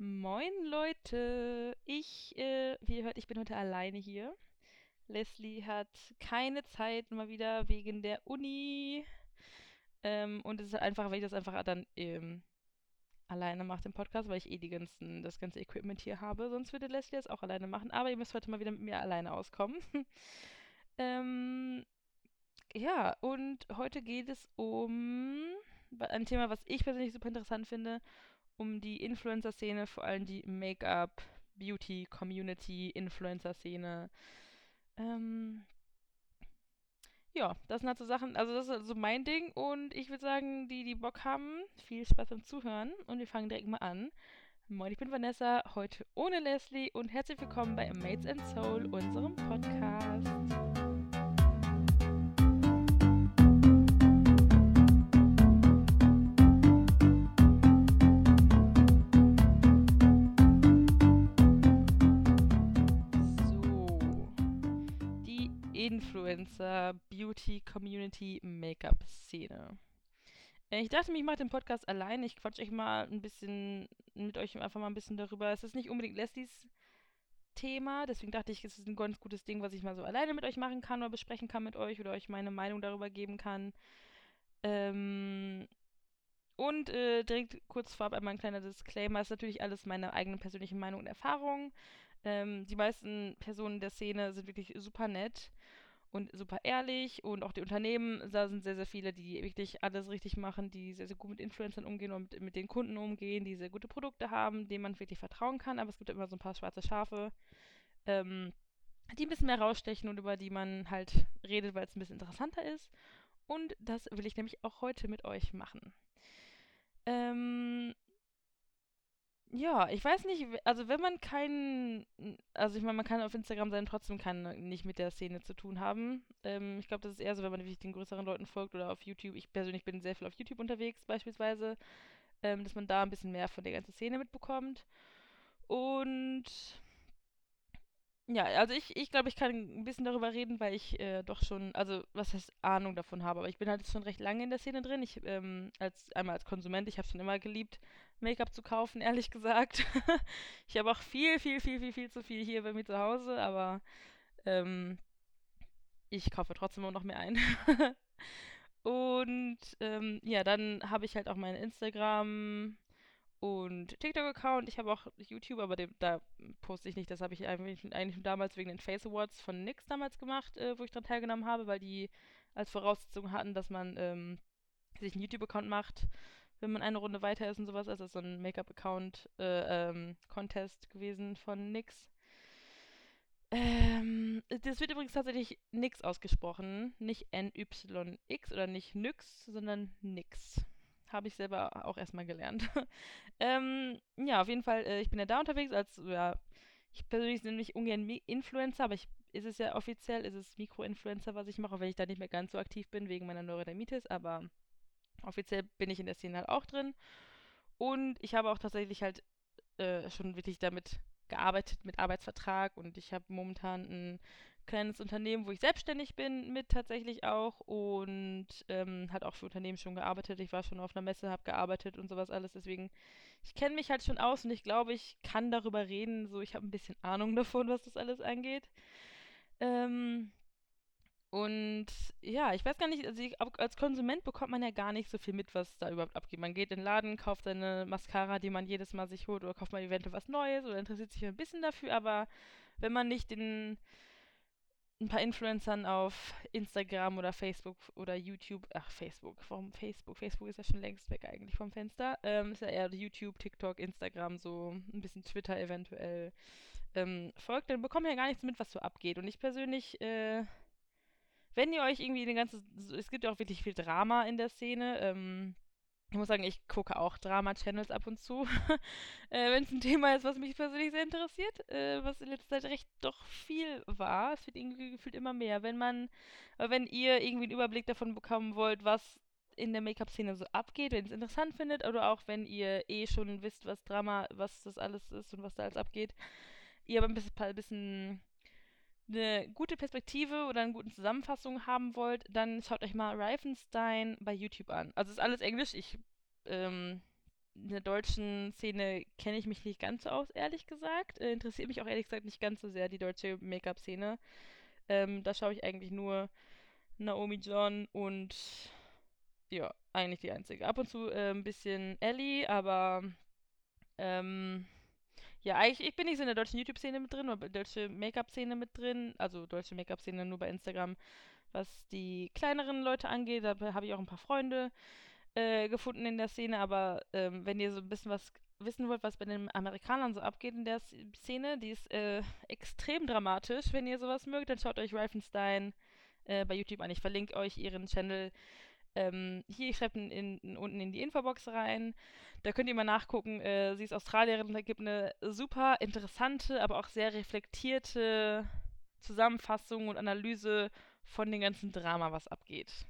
Moin Leute, ich, äh, wie ihr hört, ich bin heute alleine hier. Leslie hat keine Zeit mal wieder wegen der Uni. Ähm, und es ist halt einfach, weil ich das einfach dann ähm, alleine mache, den Podcast, weil ich eh die ganzen, das ganze Equipment hier habe. Sonst würde Leslie das auch alleine machen. Aber ihr müsst heute mal wieder mit mir alleine auskommen. ähm, ja, und heute geht es um ein Thema, was ich persönlich super interessant finde um die Influencer-Szene, vor allem die Make-up, Beauty, Community, Influencer-Szene. Ähm, ja, das sind halt so Sachen, also das ist also mein Ding und ich würde sagen, die, die Bock haben, viel Spaß beim Zuhören und wir fangen direkt mal an. Moin, ich bin Vanessa, heute ohne Leslie und herzlich willkommen bei Mates and Soul, unserem Podcast. Influencer, Beauty, Community, Make-up-Szene. Äh, ich dachte mir, ich mache den Podcast allein. Ich quatsch euch mal ein bisschen mit euch einfach mal ein bisschen darüber. Es ist nicht unbedingt Leslies Thema, deswegen dachte ich, es ist ein ganz gutes Ding, was ich mal so alleine mit euch machen kann oder besprechen kann mit euch oder euch meine Meinung darüber geben kann. Ähm, und äh, direkt kurz vorab einmal ein kleiner Disclaimer: ist natürlich alles meine eigene persönliche Meinung und Erfahrung. Ähm, die meisten Personen der Szene sind wirklich super nett und super ehrlich und auch die Unternehmen, da sind sehr, sehr viele, die wirklich alles richtig machen, die sehr, sehr gut mit Influencern umgehen und mit, mit den Kunden umgehen, die sehr gute Produkte haben, denen man wirklich vertrauen kann, aber es gibt immer so ein paar schwarze Schafe, ähm, die ein bisschen mehr rausstechen und über die man halt redet, weil es ein bisschen interessanter ist. Und das will ich nämlich auch heute mit euch machen. Ähm, ja, ich weiß nicht, also wenn man keinen, also ich meine, man kann auf Instagram sein, trotzdem kann nicht mit der Szene zu tun haben. Ähm, ich glaube, das ist eher so, wenn man wirklich den größeren Leuten folgt oder auf YouTube. Ich persönlich bin sehr viel auf YouTube unterwegs beispielsweise, ähm, dass man da ein bisschen mehr von der ganzen Szene mitbekommt. Und ja, also ich, ich glaube, ich kann ein bisschen darüber reden, weil ich äh, doch schon, also was heißt Ahnung davon habe, aber ich bin halt schon recht lange in der Szene drin. Ich, ähm, als, einmal als Konsument, ich habe schon immer geliebt, Make-up zu kaufen, ehrlich gesagt. ich habe auch viel, viel, viel, viel, viel zu viel hier bei mir zu Hause, aber ähm, ich kaufe trotzdem immer noch mehr ein. Und ähm, ja, dann habe ich halt auch mein Instagram und TikTok-Account. Ich habe auch YouTube, aber dem, da poste ich nicht. Das habe ich eigentlich, damals wegen den Face Awards von NYX damals gemacht, äh, wo ich daran teilgenommen habe, weil die als Voraussetzung hatten, dass man ähm, sich einen YouTube-Account macht, wenn man eine Runde weiter ist und sowas. Also so ein Make-up-Account äh, ähm, gewesen von NYX. Ähm, das wird übrigens tatsächlich NYX ausgesprochen. Nicht N-Y-X oder nicht NYX, sondern NYX. Habe ich selber auch erstmal gelernt. ähm, ja, auf jeden Fall, äh, ich bin ja da unterwegs als, ja, ich persönlich nenne mich ungern Influencer, aber ich, ist es ja offiziell, ist es Mikroinfluencer, was ich mache, auch wenn ich da nicht mehr ganz so aktiv bin wegen meiner Neurodermitis, aber offiziell bin ich in der Szene halt auch drin. Und ich habe auch tatsächlich halt äh, schon wirklich damit gearbeitet, mit Arbeitsvertrag und ich habe momentan ein kleines Unternehmen, wo ich selbstständig bin, mit tatsächlich auch und ähm, hat auch für Unternehmen schon gearbeitet. Ich war schon auf einer Messe, habe gearbeitet und sowas alles. Deswegen, ich kenne mich halt schon aus und ich glaube, ich kann darüber reden. So, ich habe ein bisschen Ahnung davon, was das alles angeht. Ähm, und ja, ich weiß gar nicht, also ich, als Konsument bekommt man ja gar nicht so viel mit, was da überhaupt abgeht. Man geht in den Laden, kauft seine Mascara, die man jedes Mal sich holt, oder kauft mal eventuell was Neues oder interessiert sich ein bisschen dafür, aber wenn man nicht den ein paar Influencern auf Instagram oder Facebook oder YouTube, ach Facebook, warum Facebook? Facebook ist ja schon längst weg eigentlich vom Fenster. Ähm, ist ja eher YouTube, TikTok, Instagram, so ein bisschen Twitter eventuell ähm, folgt, dann bekommt ihr ja gar nichts mit, was so abgeht. Und ich persönlich, äh, wenn ihr euch irgendwie den ganzen, es gibt ja auch wirklich viel Drama in der Szene, ähm, ich muss sagen, ich gucke auch Drama-Channels ab und zu, äh, wenn es ein Thema ist, was mich persönlich sehr interessiert, äh, was in letzter Zeit recht doch viel war. Es wird irgendwie gefühlt immer mehr. Wenn man, wenn ihr irgendwie einen Überblick davon bekommen wollt, was in der Make-up-Szene so abgeht, wenn ihr es interessant findet, oder auch wenn ihr eh schon wisst, was Drama, was das alles ist und was da alles abgeht, ihr aber ein bisschen, ein bisschen eine gute Perspektive oder eine gute Zusammenfassung haben wollt, dann schaut euch mal Reifenstein bei YouTube an. Also ist alles Englisch. Ich ähm, in der deutschen Szene kenne ich mich nicht ganz so aus, ehrlich gesagt. Äh, interessiert mich auch ehrlich gesagt nicht ganz so sehr die deutsche Make-up-Szene. Ähm, da schaue ich eigentlich nur Naomi John und ja, eigentlich die einzige. Ab und zu äh, ein bisschen Ellie, aber ähm, ja, eigentlich ich bin nicht so in der deutschen YouTube-Szene mit drin, oder deutsche Make-up-Szene mit drin. Also deutsche Make-up-Szene nur bei Instagram, was die kleineren Leute angeht. Da habe ich auch ein paar Freunde äh, gefunden in der Szene, aber ähm, wenn ihr so ein bisschen was wissen wollt, was bei den Amerikanern so abgeht in der Szene, die ist äh, extrem dramatisch. Wenn ihr sowas mögt, dann schaut euch Reifenstein äh, bei YouTube an. Ich verlinke euch ihren Channel ähm, hier. Ich schreibe unten in die Infobox rein. Da könnt ihr mal nachgucken. Äh, sie ist Australierin. Da gibt eine super interessante, aber auch sehr reflektierte Zusammenfassung und Analyse von dem ganzen Drama, was abgeht.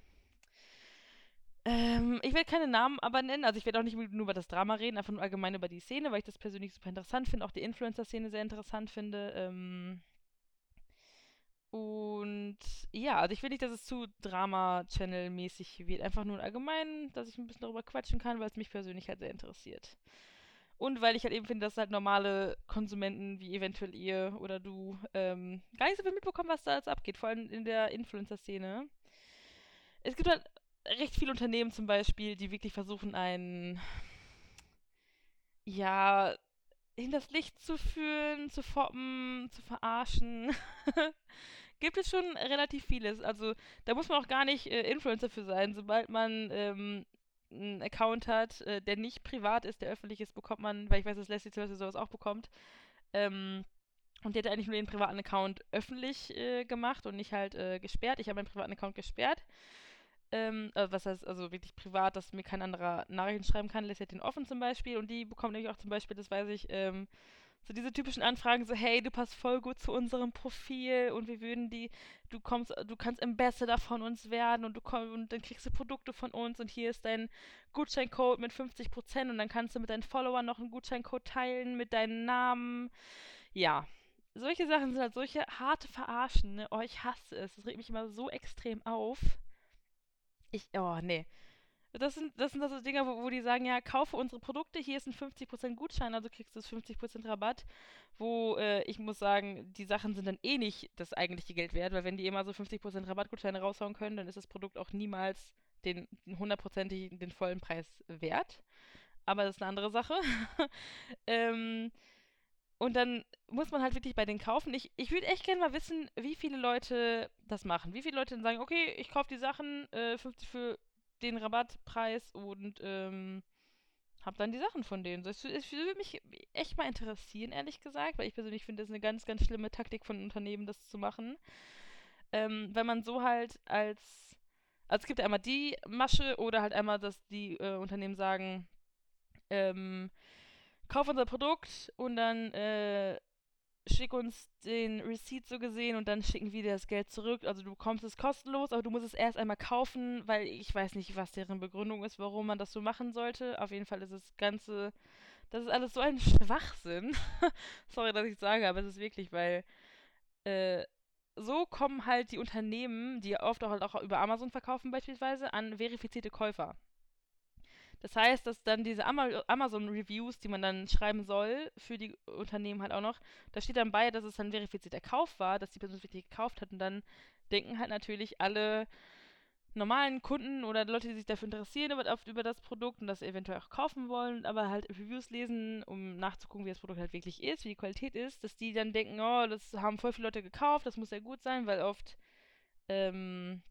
Ähm, ich werde keine Namen aber nennen, also ich werde auch nicht nur über das Drama reden, einfach nur allgemein über die Szene, weil ich das persönlich super interessant finde, auch die Influencer-Szene sehr interessant finde. Ähm, und ja, also ich will nicht, dass es zu Drama-Channel-mäßig wird. Einfach nur allgemein, dass ich ein bisschen darüber quatschen kann, weil es mich persönlich halt sehr interessiert. Und weil ich halt eben finde, dass halt normale Konsumenten wie eventuell ihr oder du ähm, gar nicht so viel mitbekommen, was da jetzt abgeht, vor allem in der Influencer-Szene. Es gibt halt recht viele Unternehmen zum Beispiel, die wirklich versuchen, einen, ja, in das Licht zu führen, zu foppen, zu verarschen. Gibt es schon relativ vieles. Also da muss man auch gar nicht äh, Influencer für sein. Sobald man ähm, einen Account hat, äh, der nicht privat ist, der öffentlich ist, bekommt man, weil ich weiß, dass Leslie zum Beispiel sowas auch bekommt. Ähm, und die hat eigentlich nur den privaten Account öffentlich äh, gemacht und nicht halt äh, gesperrt. Ich habe meinen privaten Account gesperrt. Ähm, äh, was heißt also wirklich privat, dass mir kein anderer Nachrichten schreiben kann, lässt ja den offen zum Beispiel. Und die bekommt nämlich auch zum Beispiel, das weiß ich, ähm, so diese typischen Anfragen, so, hey, du passt voll gut zu unserem Profil und wir würden die, du kommst, du kannst Ambassador von uns werden und du kommst und dann kriegst du Produkte von uns und hier ist dein Gutscheincode mit 50% und dann kannst du mit deinen Followern noch einen Gutscheincode teilen mit deinem Namen. Ja. Solche Sachen sind halt solche harte Verarschen, ne? Oh, ich hasse es. Das regt mich immer so extrem auf. Ich, oh, nee. Das sind, das sind also Dinge, wo, wo die sagen, ja, kaufe unsere Produkte, hier ist ein 50% Gutschein, also kriegst du 50% Rabatt. Wo äh, ich muss sagen, die Sachen sind dann eh nicht das eigentliche Geld wert, weil wenn die immer so 50% Rabattgutscheine raushauen können, dann ist das Produkt auch niemals den hundertprozentig den vollen Preis wert. Aber das ist eine andere Sache. ähm, und dann muss man halt wirklich bei denen kaufen. Ich, ich würde echt gerne mal wissen, wie viele Leute das machen. Wie viele Leute dann sagen, okay, ich kaufe die Sachen äh, 50 für den Rabattpreis und ähm, hab dann die Sachen von denen. Das, das würde mich echt mal interessieren, ehrlich gesagt, weil ich persönlich finde, das ist eine ganz, ganz schlimme Taktik von Unternehmen, das zu machen. Ähm, weil man so halt als. Also es gibt ja einmal die Masche oder halt einmal, dass die äh, Unternehmen sagen, ähm, kauf unser Produkt und dann äh, schick uns den Receipt so gesehen und dann schicken wir dir das Geld zurück. Also du bekommst es kostenlos, aber du musst es erst einmal kaufen, weil ich weiß nicht, was deren Begründung ist, warum man das so machen sollte. Auf jeden Fall ist das Ganze, das ist alles so ein Schwachsinn. Sorry, dass ich sage, aber es ist wirklich, weil äh, so kommen halt die Unternehmen, die oft auch, halt auch über Amazon verkaufen beispielsweise, an verifizierte Käufer. Das heißt, dass dann diese Amazon-Reviews, die man dann schreiben soll, für die Unternehmen halt auch noch, da steht dann bei, dass es ein verifizierter Kauf war, dass die Person wirklich gekauft hat. Und dann denken halt natürlich alle normalen Kunden oder Leute, die sich dafür interessieren über, über das Produkt und das eventuell auch kaufen wollen, aber halt Reviews lesen, um nachzugucken, wie das Produkt halt wirklich ist, wie die Qualität ist, dass die dann denken, oh, das haben voll viele Leute gekauft, das muss ja gut sein, weil oft ähm,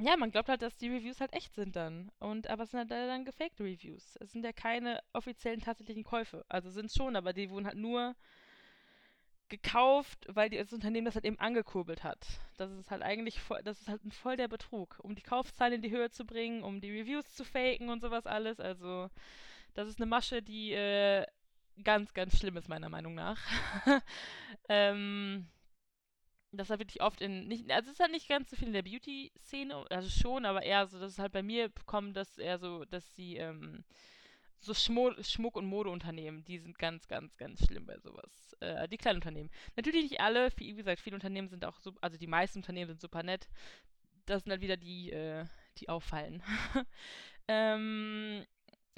ja, man glaubt halt, dass die Reviews halt echt sind dann. Und aber es sind halt dann gefakte Reviews. Es sind ja keine offiziellen tatsächlichen Käufe. Also sind schon, aber die wurden halt nur gekauft, weil das Unternehmen das halt eben angekurbelt hat. Das ist halt eigentlich voll, das ist halt ein voll der Betrug, um die Kaufzahlen in die Höhe zu bringen, um die Reviews zu faken und sowas alles. Also das ist eine Masche, die äh, ganz, ganz schlimm ist meiner Meinung nach. ähm, das ist halt wirklich oft in, nicht, also es ist halt nicht ganz so viel in der Beauty-Szene, also schon, aber eher so, dass es halt bei mir kommt, dass eher so, dass sie, ähm, so Schmo Schmuck- und Modeunternehmen, die sind ganz, ganz, ganz schlimm bei sowas. Äh, die kleinen Unternehmen. Natürlich nicht alle, wie gesagt, viele Unternehmen sind auch so, also die meisten Unternehmen sind super nett. Das sind halt wieder die, äh, die auffallen. ähm,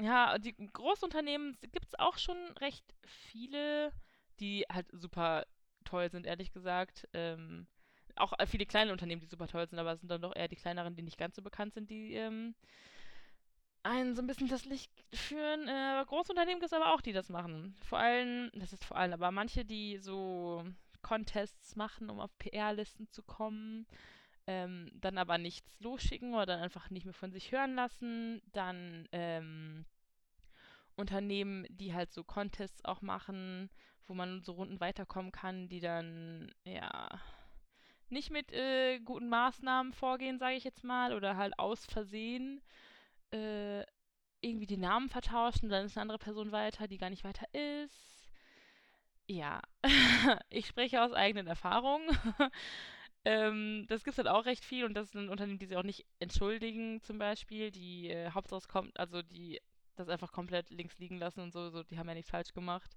ja, die Großunternehmen gibt es auch schon recht viele, die halt super toll sind, ehrlich gesagt. Ähm, auch viele kleine Unternehmen, die super toll sind, aber es sind dann doch eher die kleineren, die nicht ganz so bekannt sind, die ähm, einen so ein bisschen das Licht führen. Äh, Großunternehmen gibt es aber auch, die das machen. Vor allem, das ist vor allem, aber manche, die so Contests machen, um auf PR-Listen zu kommen, ähm, dann aber nichts losschicken oder dann einfach nicht mehr von sich hören lassen. Dann ähm, Unternehmen, die halt so Contests auch machen, wo man so Runden weiterkommen kann, die dann, ja, nicht mit äh, guten Maßnahmen vorgehen, sage ich jetzt mal, oder halt aus Versehen äh, irgendwie die Namen vertauschen, dann ist eine andere Person weiter, die gar nicht weiter ist. Ja, ich spreche aus eigenen Erfahrungen. ähm, das gibt es halt auch recht viel und das sind Unternehmen, die sich auch nicht entschuldigen, zum Beispiel, die äh, Hauptsache kommt, also die das einfach komplett links liegen lassen und so, so die haben ja nichts falsch gemacht.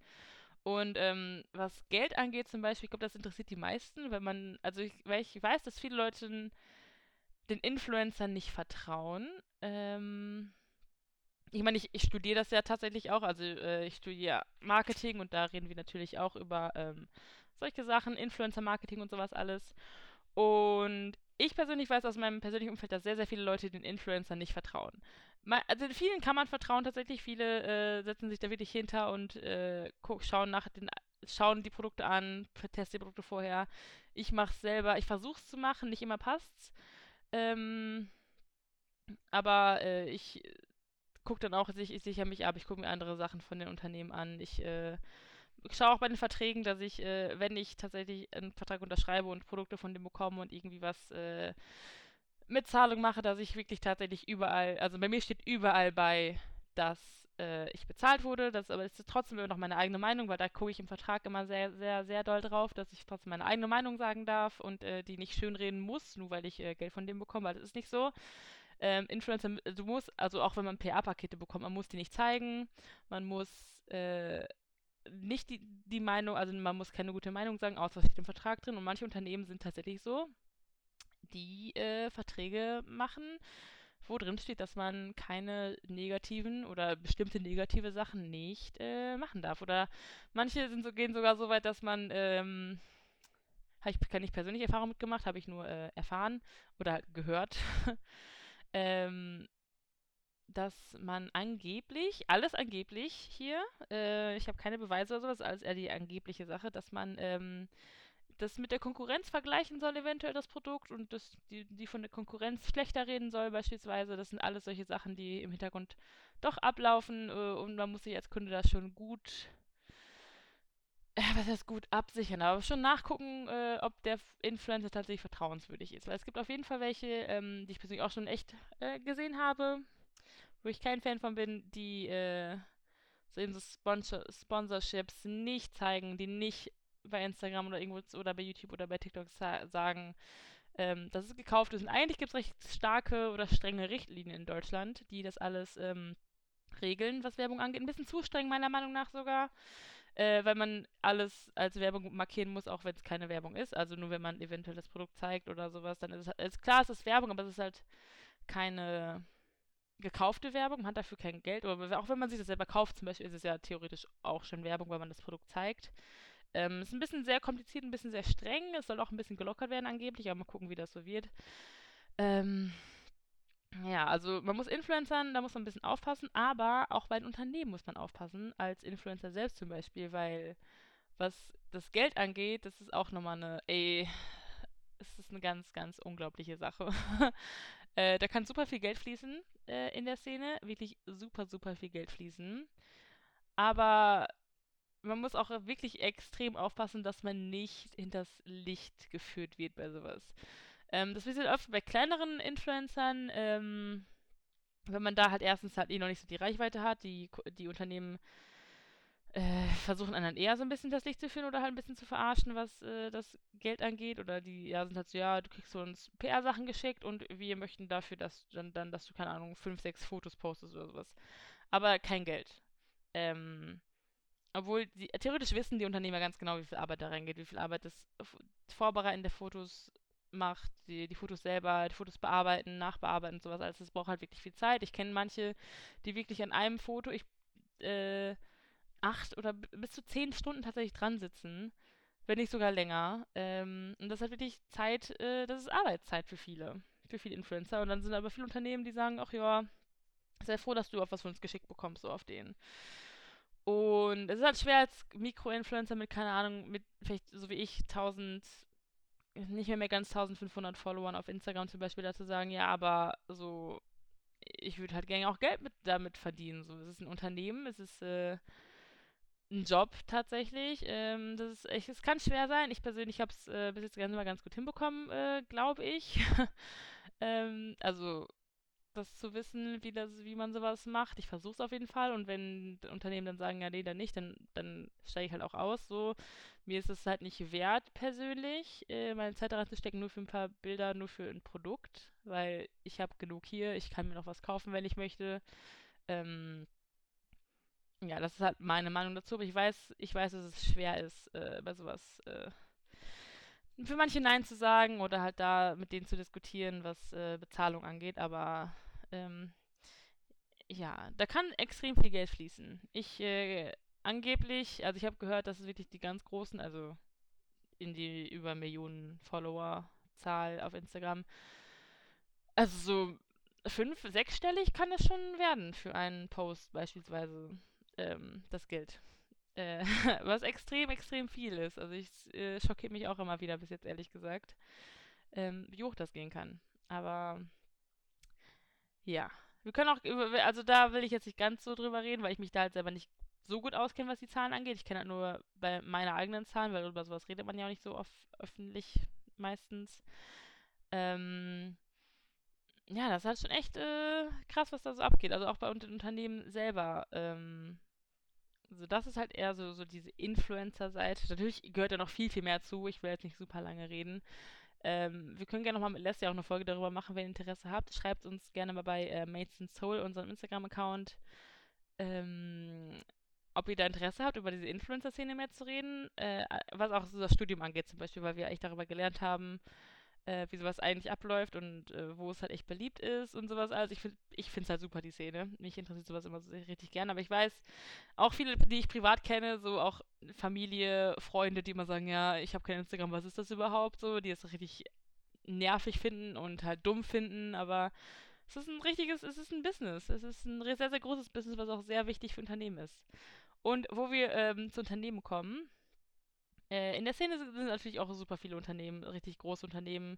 Und ähm, was Geld angeht zum Beispiel, ich glaube, das interessiert die meisten, wenn man, also ich, weil ich weiß, dass viele Leute den Influencern nicht vertrauen. Ähm, ich meine, ich, ich studiere das ja tatsächlich auch, also äh, ich studiere Marketing und da reden wir natürlich auch über ähm, solche Sachen, Influencer-Marketing und sowas alles. Und ich persönlich weiß aus meinem persönlichen Umfeld, dass sehr, sehr viele Leute den Influencern nicht vertrauen also vielen kann man vertrauen tatsächlich. Viele äh, setzen sich da wirklich hinter und äh, schauen nach den, schauen die Produkte an, testen die Produkte vorher. Ich mache es selber, ich versuche es zu machen, nicht immer passt's. Ähm, aber äh, ich gucke dann auch, ich, ich sichere mich ab, ich gucke mir andere Sachen von den Unternehmen an. Ich äh, schaue auch bei den Verträgen, dass ich, äh, wenn ich tatsächlich einen Vertrag unterschreibe und Produkte von dem bekomme und irgendwie was äh, mit Zahlung mache, dass ich wirklich tatsächlich überall, also bei mir steht überall bei, dass äh, ich bezahlt wurde. Das aber ist trotzdem immer noch meine eigene Meinung, weil da gucke ich im Vertrag immer sehr, sehr, sehr doll drauf, dass ich trotzdem meine eigene Meinung sagen darf und äh, die nicht schönreden muss, nur weil ich äh, Geld von dem bekomme, weil das ist nicht so. Ähm, Influencer, du musst, also auch wenn man PA-Pakete bekommt, man muss die nicht zeigen, man muss äh, nicht die, die Meinung, also man muss keine gute Meinung sagen, außer es steht im Vertrag drin und manche Unternehmen sind tatsächlich so, die äh, Verträge machen, wo drin steht, dass man keine negativen oder bestimmte negative Sachen nicht äh, machen darf. Oder manche so, gehen sogar so weit, dass man, ähm, habe ich keine persönliche Erfahrung mitgemacht, habe ich nur äh, erfahren oder gehört, ähm, dass man angeblich, alles angeblich hier, äh, ich habe keine Beweise oder sowas, alles eher die angebliche Sache, dass man ähm, das mit der Konkurrenz vergleichen soll, eventuell das Produkt, und das, die, die von der Konkurrenz schlechter reden soll, beispielsweise. Das sind alles solche Sachen, die im Hintergrund doch ablaufen äh, und man muss sich als Kunde das schon gut, äh, was heißt gut absichern, aber schon nachgucken, äh, ob der Influencer tatsächlich vertrauenswürdig ist. Weil es gibt auf jeden Fall welche, ähm, die ich persönlich auch schon echt äh, gesehen habe, wo ich kein Fan von bin, die äh, so eben so Sponsor Sponsorships nicht zeigen, die nicht bei Instagram oder irgendwo oder bei YouTube oder bei TikTok sa sagen, ähm, dass es gekauft ist. Und eigentlich gibt es recht starke oder strenge Richtlinien in Deutschland, die das alles ähm, regeln, was Werbung angeht. Ein bisschen zu streng meiner Meinung nach sogar. Äh, weil man alles als Werbung markieren muss, auch wenn es keine Werbung ist. Also nur wenn man eventuell das Produkt zeigt oder sowas, dann ist es ist klar, es ist Werbung, aber es ist halt keine gekaufte Werbung, man hat dafür kein Geld. Aber auch wenn man sich das selber kauft, zum Beispiel, ist es ja theoretisch auch schon Werbung, weil man das Produkt zeigt. Ähm, ist ein bisschen sehr kompliziert, ein bisschen sehr streng. Es soll auch ein bisschen gelockert werden angeblich, aber mal gucken, wie das so wird. Ähm, ja, also man muss Influencern, da muss man ein bisschen aufpassen, aber auch bei den Unternehmen muss man aufpassen, als Influencer selbst zum Beispiel, weil was das Geld angeht, das ist auch nochmal eine, ey, es ist eine ganz, ganz unglaubliche Sache. äh, da kann super viel Geld fließen äh, in der Szene, wirklich super, super viel Geld fließen. Aber man muss auch wirklich extrem aufpassen, dass man nicht hinters Licht geführt wird bei sowas. Ähm, das passiert oft bei kleineren Influencern, ähm, wenn man da halt erstens halt eh noch nicht so die Reichweite hat, die, die Unternehmen äh, versuchen anderen eher so ein bisschen das Licht zu führen oder halt ein bisschen zu verarschen, was äh, das Geld angeht. Oder die ja, sind halt so, ja, du kriegst uns PR-Sachen geschickt und wir möchten dafür, dass dann, dann, dass du, keine Ahnung, fünf, sechs Fotos postest oder sowas. Aber kein Geld. Ähm, obwohl, die, theoretisch wissen die Unternehmer ganz genau, wie viel Arbeit da reingeht, wie viel Arbeit das Vorbereiten der Fotos macht, die, die Fotos selber, die Fotos bearbeiten, nachbearbeiten und sowas. Also das braucht halt wirklich viel Zeit. Ich kenne manche, die wirklich an einem Foto, ich, äh, acht oder bis zu zehn Stunden tatsächlich dran sitzen, wenn nicht sogar länger. Ähm, und das halt wirklich Zeit, äh, das ist Arbeitszeit für viele, für viele Influencer. Und dann sind aber viele Unternehmen, die sagen, ach ja, sei froh, dass du auf was von uns geschickt bekommst, so auf den. Und es ist halt schwer als Mikroinfluencer mit, keine Ahnung, mit vielleicht so wie ich 1000, nicht mehr, mehr ganz 1500 Followern auf Instagram zum Beispiel dazu sagen, ja, aber so, ich würde halt gerne auch Geld mit, damit verdienen. So, es ist ein Unternehmen, es ist äh, ein Job tatsächlich. Ähm, das ist echt, es kann schwer sein. Ich persönlich habe es äh, bis jetzt ganz, ganz gut hinbekommen, äh, glaube ich. ähm, also das zu wissen, wie, das, wie man sowas macht. Ich versuche es auf jeden Fall. Und wenn Unternehmen dann sagen, ja, nee, dann nicht, dann, dann steige ich halt auch aus. So, mir ist es halt nicht wert, persönlich, äh, meine Zeit daran zu stecken, nur für ein paar Bilder, nur für ein Produkt. Weil ich habe genug hier, ich kann mir noch was kaufen, wenn ich möchte. Ähm, ja, das ist halt meine Meinung dazu. Aber ich weiß, ich weiß, dass es schwer ist, äh, bei sowas äh, für manche Nein zu sagen oder halt da mit denen zu diskutieren, was äh, Bezahlung angeht. Aber ähm, ja, da kann extrem viel Geld fließen. Ich äh, angeblich, also ich habe gehört, dass es wirklich die ganz großen, also in die über Millionen Follower-Zahl auf Instagram, also so fünf, sechsstellig kann es schon werden für einen Post beispielsweise ähm, das Geld. Äh, was extrem, extrem viel ist. Also ich äh, schockiert mich auch immer wieder bis jetzt, ehrlich gesagt, ähm, wie hoch das gehen kann. Aber ja, wir können auch also da will ich jetzt nicht ganz so drüber reden, weil ich mich da halt selber nicht so gut auskenne, was die Zahlen angeht. Ich kenne halt nur bei meiner eigenen Zahlen, weil über sowas redet man ja auch nicht so oft öffentlich meistens. Ähm, ja, das ist halt schon echt äh, krass, was da so abgeht. Also auch bei den Unternehmen selber. Ähm, also das ist halt eher so, so diese Influencer-Seite. Natürlich gehört da noch viel, viel mehr zu. Ich will jetzt nicht super lange reden. Ähm, wir können gerne nochmal mit Leslie auch eine Folge darüber machen, wenn ihr Interesse habt. Schreibt uns gerne mal bei äh, Mates in Soul, unserem Instagram-Account, ähm, ob ihr da Interesse habt, über diese Influencer-Szene mehr zu reden. Äh, was auch so das Studium angeht, zum Beispiel, weil wir echt darüber gelernt haben, äh, wie sowas eigentlich abläuft und äh, wo es halt echt beliebt ist und sowas. Also ich finde ich es halt super, die Szene. Mich interessiert sowas immer so richtig gern. Aber ich weiß, auch viele, die ich privat kenne, so auch Familie, Freunde, die immer sagen, ja, ich habe kein Instagram, was ist das überhaupt? So, die es richtig nervig finden und halt dumm finden, aber es ist ein richtiges, es ist ein Business. Es ist ein sehr, sehr großes Business, was auch sehr wichtig für Unternehmen ist. Und wo wir ähm, zu Unternehmen kommen, äh, in der Szene sind, natürlich auch super viele Unternehmen, richtig große Unternehmen.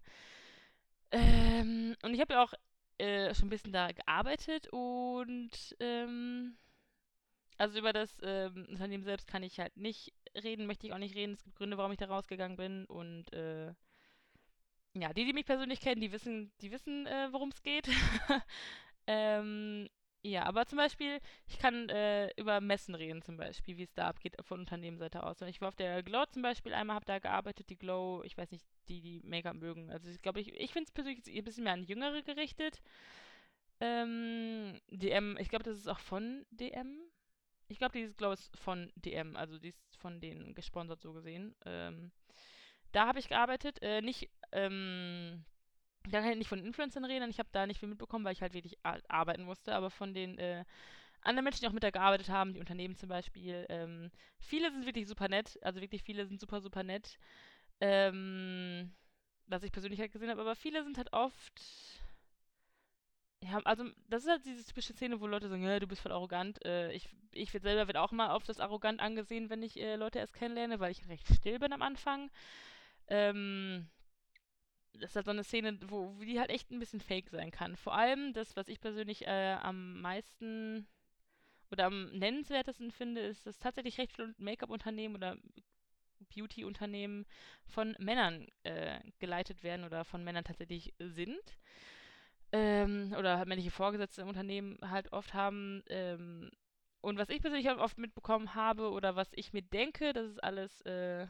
Ähm, und ich habe ja auch äh, schon ein bisschen da gearbeitet und ähm, also über das ähm, Unternehmen selbst kann ich halt nicht reden, möchte ich auch nicht reden. Es gibt Gründe, warum ich da rausgegangen bin und äh, ja, die, die mich persönlich kennen, die wissen, die wissen, äh, worum es geht. ähm, ja, aber zum Beispiel, ich kann äh, über Messen reden, zum Beispiel, wie es da abgeht von Unternehmensseite aus. Ich war auf der Glow zum Beispiel einmal, habe da gearbeitet, die Glow, ich weiß nicht, die, die Make-up mögen. Also ich glaube, ich, ich finde es persönlich ein bisschen mehr an Jüngere gerichtet. Ähm, DM, ich glaube, das ist auch von DM. Ich glaube, dieses Glow ist von DM, also die ist von denen gesponsert so gesehen. Ähm, da habe ich gearbeitet, äh, nicht, ähm, da kann ich nicht von Influencern reden, ich habe da nicht viel mitbekommen, weil ich halt wirklich arbeiten musste, aber von den äh, anderen Menschen, die auch mit da gearbeitet haben, die Unternehmen zum Beispiel, ähm, viele sind wirklich super nett, also wirklich viele sind super, super nett, ähm, was ich persönlich halt gesehen habe, aber viele sind halt oft, ja, also das ist halt diese typische Szene, wo Leute sagen, du bist voll arrogant. Äh, ich ich selber werde auch mal auf das arrogant angesehen, wenn ich äh, Leute erst kennenlerne, weil ich recht still bin am Anfang. Ähm, das ist halt so eine Szene, wo, die halt echt ein bisschen fake sein kann. Vor allem das, was ich persönlich äh, am meisten oder am nennenswertesten finde, ist, dass tatsächlich recht viele Make-up-Unternehmen oder Beauty-Unternehmen von Männern äh, geleitet werden oder von Männern tatsächlich sind. Ähm, oder halt männliche Vorgesetzte im Unternehmen halt oft haben. Ähm, und was ich persönlich oft mitbekommen habe oder was ich mir denke, das ist alles äh,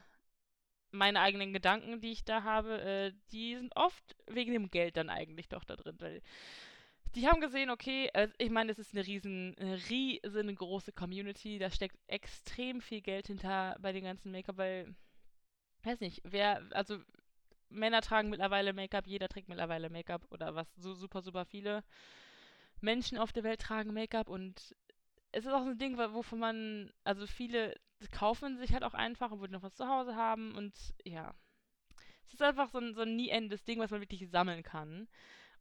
meine eigenen Gedanken, die ich da habe, äh, die sind oft wegen dem Geld dann eigentlich doch da drin, weil die haben gesehen, okay, also ich meine, es ist eine riesen, riesengroße Community, da steckt extrem viel Geld hinter bei den ganzen Make-up, weil, weiß nicht, wer, also Männer tragen mittlerweile Make-up, jeder trägt mittlerweile Make-up oder was so super, super viele Menschen auf der Welt tragen Make-up und es ist auch so ein Ding, wovon man, also viele kaufen sich halt auch einfach und würden noch was zu Hause haben und ja. Es ist einfach so ein, so ein nie endendes Ding, was man wirklich sammeln kann.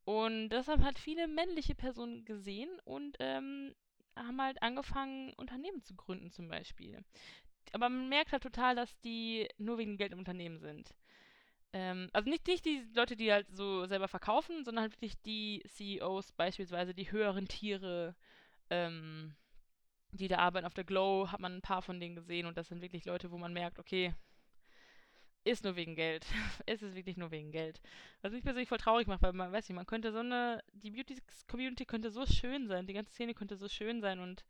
Und deshalb hat viele männliche Personen gesehen und ähm, haben halt angefangen, Unternehmen zu gründen zum Beispiel. Aber man merkt halt total, dass die nur wegen Geld im Unternehmen sind. Ähm, also nicht, nicht die Leute, die halt so selber verkaufen, sondern halt wirklich die CEOs beispielsweise, die höheren Tiere, ähm, die da arbeiten auf der Glow, hat man ein paar von denen gesehen und das sind wirklich Leute, wo man merkt, okay, ist nur wegen Geld. es ist wirklich nur wegen Geld. Was mich persönlich voll traurig macht, weil man weiß nicht, man könnte so eine, die Beauty-Community könnte so schön sein, die ganze Szene könnte so schön sein und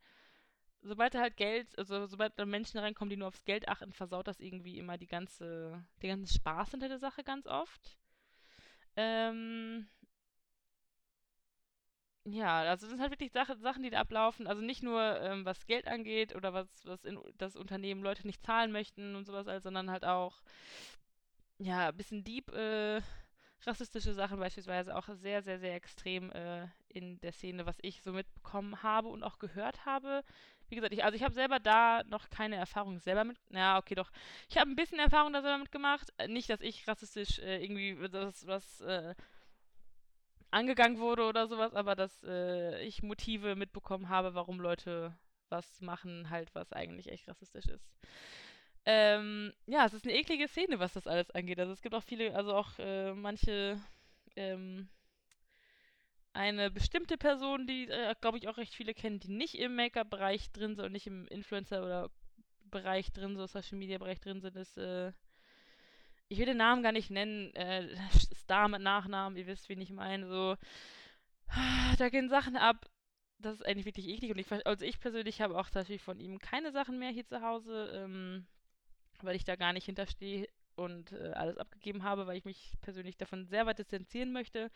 sobald da halt Geld, also sobald da Menschen reinkommen, die nur aufs Geld achten, versaut das irgendwie immer die ganze, den ganzen Spaß hinter der Sache ganz oft. Ähm, ja, also das sind halt wirklich Sache, Sachen, die da ablaufen. Also nicht nur ähm, was Geld angeht oder was, was in, das Unternehmen Leute nicht zahlen möchten und sowas, also, sondern halt auch ja, ein bisschen deep äh, rassistische Sachen beispielsweise auch sehr, sehr, sehr extrem äh, in der Szene, was ich so mitbekommen habe und auch gehört habe. Wie gesagt, ich, also ich habe selber da noch keine Erfahrung selber mit. Ja, okay, doch. Ich habe ein bisschen Erfahrung da selber mitgemacht. Äh, nicht, dass ich rassistisch äh, irgendwie das, was äh, angegangen wurde oder sowas, aber dass äh, ich Motive mitbekommen habe, warum Leute was machen, halt, was eigentlich echt rassistisch ist. Ähm, ja, es ist eine eklige Szene, was das alles angeht. Also es gibt auch viele, also auch äh, manche, ähm, eine bestimmte Person, die, äh, glaube ich, auch recht viele kennen, die nicht im Make-up-Bereich drin sind und nicht im Influencer- oder Bereich drin, so Social-Media-Bereich drin sind, ist, äh, ich will den Namen gar nicht nennen, äh, Star mit Nachnamen, ihr wisst, wen ich meine, so, da gehen Sachen ab, das ist eigentlich wirklich eklig und ich, also ich persönlich habe auch tatsächlich von ihm keine Sachen mehr hier zu Hause, ähm, weil ich da gar nicht hinterstehe und äh, alles abgegeben habe, weil ich mich persönlich davon sehr weit distanzieren möchte.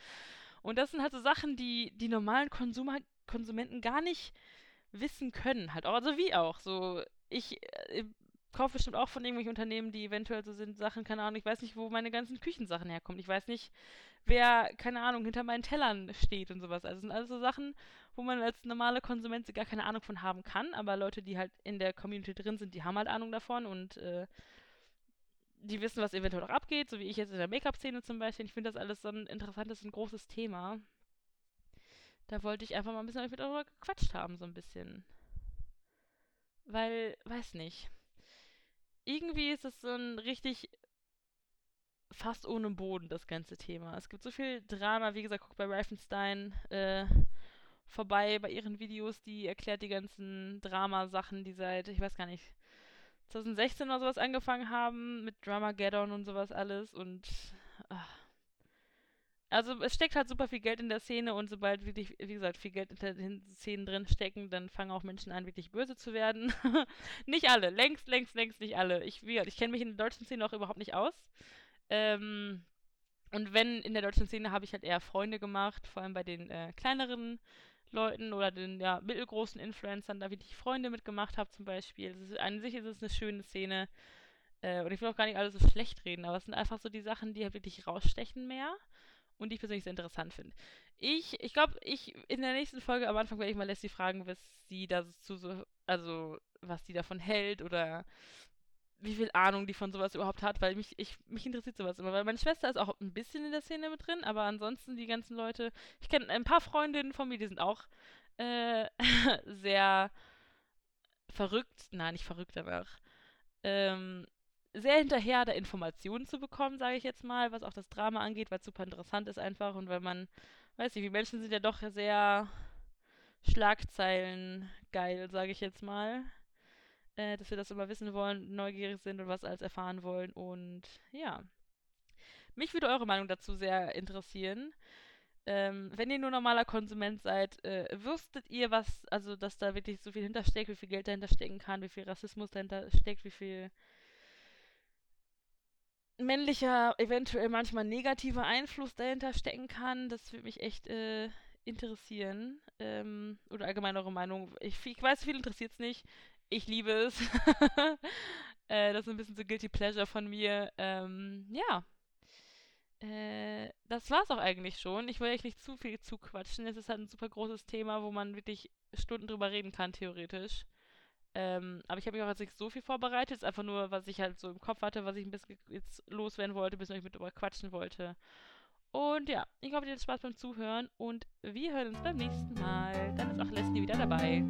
Und das sind halt so Sachen, die die normalen Konsumer Konsumenten gar nicht wissen können, halt auch, also wie auch, so, ich äh, kaufe bestimmt auch von irgendwelchen Unternehmen, die eventuell so sind, Sachen, keine Ahnung, ich weiß nicht, wo meine ganzen Küchensachen herkommen. Ich weiß nicht, wer, keine Ahnung, hinter meinen Tellern steht und sowas. Also das sind alles so Sachen, wo man als normale Konsument gar keine Ahnung von haben kann, aber Leute, die halt in der Community drin sind, die haben halt Ahnung davon und äh, die wissen, was eventuell auch abgeht, so wie ich jetzt in der Make-up-Szene zum Beispiel. Ich finde das alles so ein interessantes und großes Thema. Da wollte ich einfach mal ein bisschen mit darüber gequatscht haben, so ein bisschen. Weil, weiß nicht irgendwie ist es so ein richtig fast ohne Boden, das ganze Thema. Es gibt so viel Drama, wie gesagt, guck bei Reifenstein äh, vorbei bei ihren Videos, die erklärt die ganzen Drama-Sachen, die seit, ich weiß gar nicht, 2016 oder sowas angefangen haben, mit Dramageddon und sowas alles und ach, also es steckt halt super viel Geld in der Szene und sobald wirklich, wie gesagt, viel Geld in den Szenen drin stecken, dann fangen auch Menschen an, wirklich böse zu werden. nicht alle, längst, längst, längst nicht alle. Ich, ich kenne mich in der deutschen Szene auch überhaupt nicht aus. Ähm, und wenn in der deutschen Szene habe ich halt eher Freunde gemacht, vor allem bei den äh, kleineren Leuten oder den ja, mittelgroßen Influencern, da wirklich Freunde mitgemacht habe zum Beispiel. Ist, an sich ist es eine schöne Szene. Äh, und ich will auch gar nicht alles so schlecht reden, aber es sind einfach so die Sachen, die halt wirklich rausstechen mehr und die ich persönlich sehr interessant finde. Ich, ich glaube, ich in der nächsten Folge am Anfang werde ich mal Leslie fragen, was sie dazu so, also was die davon hält oder wie viel Ahnung die von sowas überhaupt hat, weil mich, ich, mich interessiert sowas immer, weil meine Schwester ist auch ein bisschen in der Szene mit drin, aber ansonsten die ganzen Leute, ich kenne ein paar Freundinnen von mir, die sind auch äh, sehr verrückt, nein, nicht verrückt danach, ähm, sehr hinterher, da Informationen zu bekommen, sage ich jetzt mal, was auch das Drama angeht, weil es super interessant ist einfach und weil man, weiß nicht, die Menschen sind ja doch sehr Schlagzeilen geil, sage ich jetzt mal. Äh, dass wir das immer wissen wollen, neugierig sind und was alles erfahren wollen und ja. Mich würde eure Meinung dazu sehr interessieren. Ähm, wenn ihr nur normaler Konsument seid, äh, wüsstet ihr, was, also dass da wirklich so viel hintersteckt, wie viel Geld dahinter stecken kann, wie viel Rassismus dahinter steckt, wie viel männlicher, eventuell manchmal negativer Einfluss dahinter stecken kann. Das würde mich echt äh, interessieren. Ähm, oder allgemein eure Meinung. Ich, ich weiß, viel interessiert es nicht. Ich liebe es. äh, das ist ein bisschen so Guilty Pleasure von mir. Ähm, ja. äh, das war's auch eigentlich schon. Ich will euch nicht zu viel zuquatschen. Es ist halt ein super großes Thema, wo man wirklich Stunden drüber reden kann, theoretisch. Ähm, aber ich habe mich auch jetzt nicht so viel vorbereitet. Es ist einfach nur, was ich halt so im Kopf hatte, was ich ein bisschen jetzt loswerden wollte, bisschen euch mit drüber quatschen wollte. Und ja, ich hoffe, ihr hattet Spaß beim Zuhören und wir hören uns beim nächsten Mal. Dann ist auch Leslie wieder dabei.